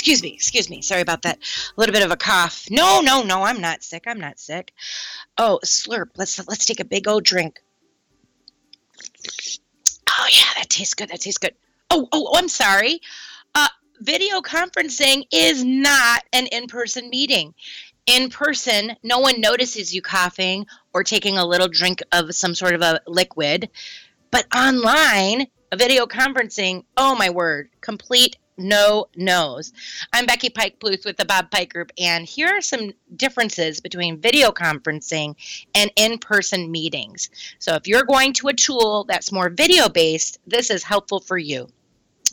excuse me, excuse me. Sorry about that. A little bit of a cough. No, no, no, I'm not sick. I'm not sick. Oh, slurp. Let's let's take a big old drink. Oh yeah, that tastes good. That tastes good. Oh, oh, oh I'm sorry. Uh, video conferencing is not an in-person meeting. In person, no one notices you coughing or taking a little drink of some sort of a liquid. But online, a video conferencing, oh my word, complete no nos. I'm Becky Pike Pluth with the Bob Pike Group, and here are some differences between video conferencing and in person meetings. So, if you're going to a tool that's more video based, this is helpful for you.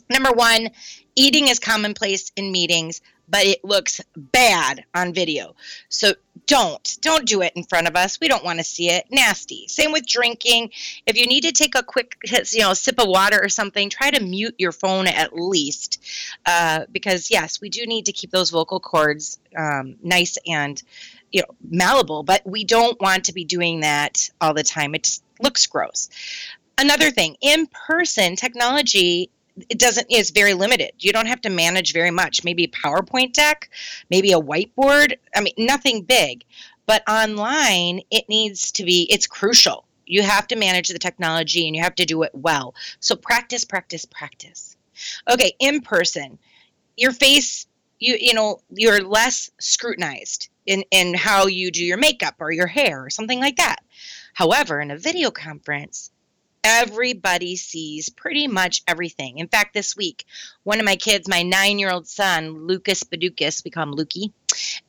Number one, eating is commonplace in meetings but it looks bad on video. So don't don't do it in front of us. We don't want to see it. Nasty. Same with drinking. If you need to take a quick you know sip of water or something, try to mute your phone at least, uh, because yes, we do need to keep those vocal cords um, nice and you know malleable. But we don't want to be doing that all the time. It just looks gross. Another thing, in person technology it doesn't it's very limited. You don't have to manage very much. Maybe a powerpoint deck maybe a whiteboard. I mean nothing big. But online it needs to be it's crucial. You have to manage the technology and you have to do it well. So practice practice practice. Okay in person your face you you know you're less scrutinized in in how you do your makeup or your hair or something like that. However in a video conference everybody sees pretty much everything. In fact, this week, one of my kids, my nine year old son, Lucas Badukas, we call him Lukey,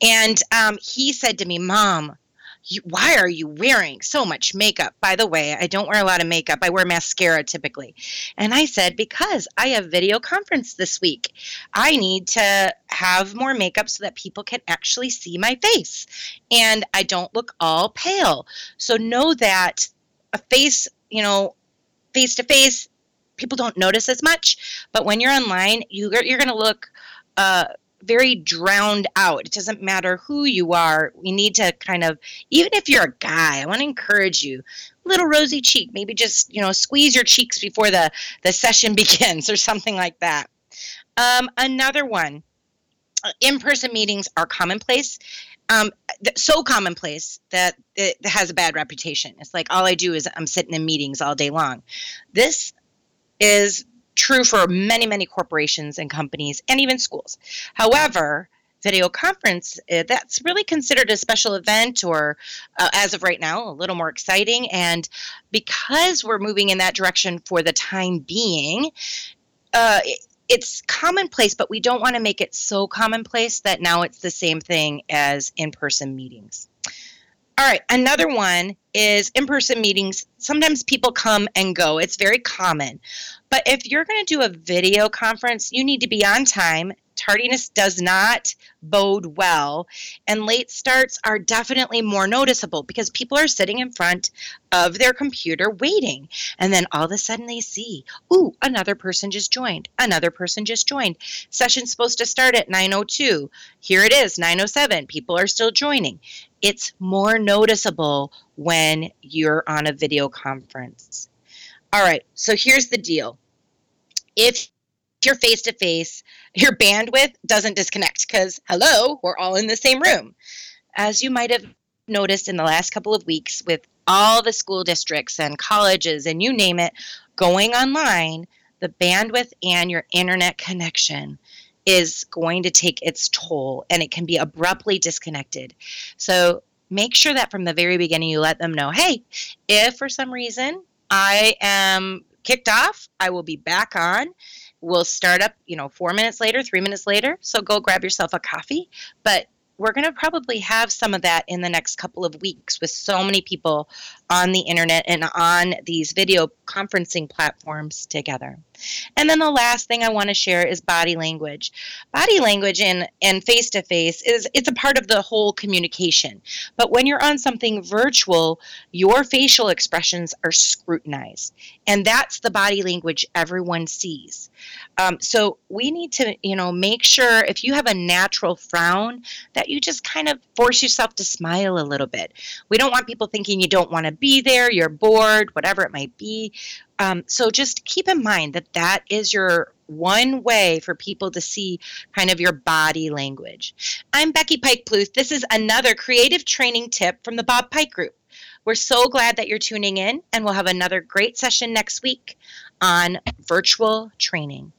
and um, he said to me, Mom, you, why are you wearing so much makeup? By the way, I don't wear a lot of makeup. I wear mascara typically. And I said, because I have video conference this week. I need to have more makeup so that people can actually see my face. And I don't look all pale. So know that a face, you know, face to face, people don't notice as much. But when you're online, you, you're going to look uh, very drowned out. It doesn't matter who you are. We need to kind of, even if you're a guy, I want to encourage you. Little rosy cheek, maybe just you know squeeze your cheeks before the the session begins or something like that. Um, another one, uh, in-person meetings are commonplace um, so commonplace that it has a bad reputation. It's like all I do is I'm sitting in meetings all day long. This is true for many, many corporations and companies and even schools. However, video conference eh, that's really considered a special event or uh, as of right now a little more exciting and because we're moving in that direction for the time being uh, it's commonplace, but we don't want to make it so commonplace that now it's the same thing as in person meetings. All right, another one is in person meetings. Sometimes people come and go, it's very common. But if you're going to do a video conference, you need to be on time Tardiness does not bode well, and late starts are definitely more noticeable because people are sitting in front of their computer waiting. And then all of a sudden they see, ooh, another person just joined. Another person just joined. Session's supposed to start at 9:02. Here it is, 9:07. People are still joining. It's more noticeable when you're on a video conference. All right, so here's the deal. If you're face to face, your bandwidth doesn't disconnect because, hello, we're all in the same room. As you might have noticed in the last couple of weeks, with all the school districts and colleges and you name it going online, the bandwidth and your internet connection is going to take its toll and it can be abruptly disconnected. So make sure that from the very beginning you let them know hey, if for some reason I am kicked off, I will be back on We'll start up, you know, four minutes later, three minutes later. So go grab yourself a coffee. But we're going to probably have some of that in the next couple of weeks with so many people on the internet and on these video conferencing platforms together. And then the last thing I want to share is body language. Body language in and face to face is it's a part of the whole communication. But when you're on something virtual, your facial expressions are scrutinized. And that's the body language everyone sees. Um, so we need to, you know, make sure if you have a natural frown that you just kind of force yourself to smile a little bit. We don't want people thinking you don't want to be there, you're bored, whatever it might be. Um, so just keep in mind that that is your one way for people to see kind of your body language. I'm Becky Pike Pluth. This is another creative training tip from the Bob Pike Group. We're so glad that you're tuning in, and we'll have another great session next week on virtual training.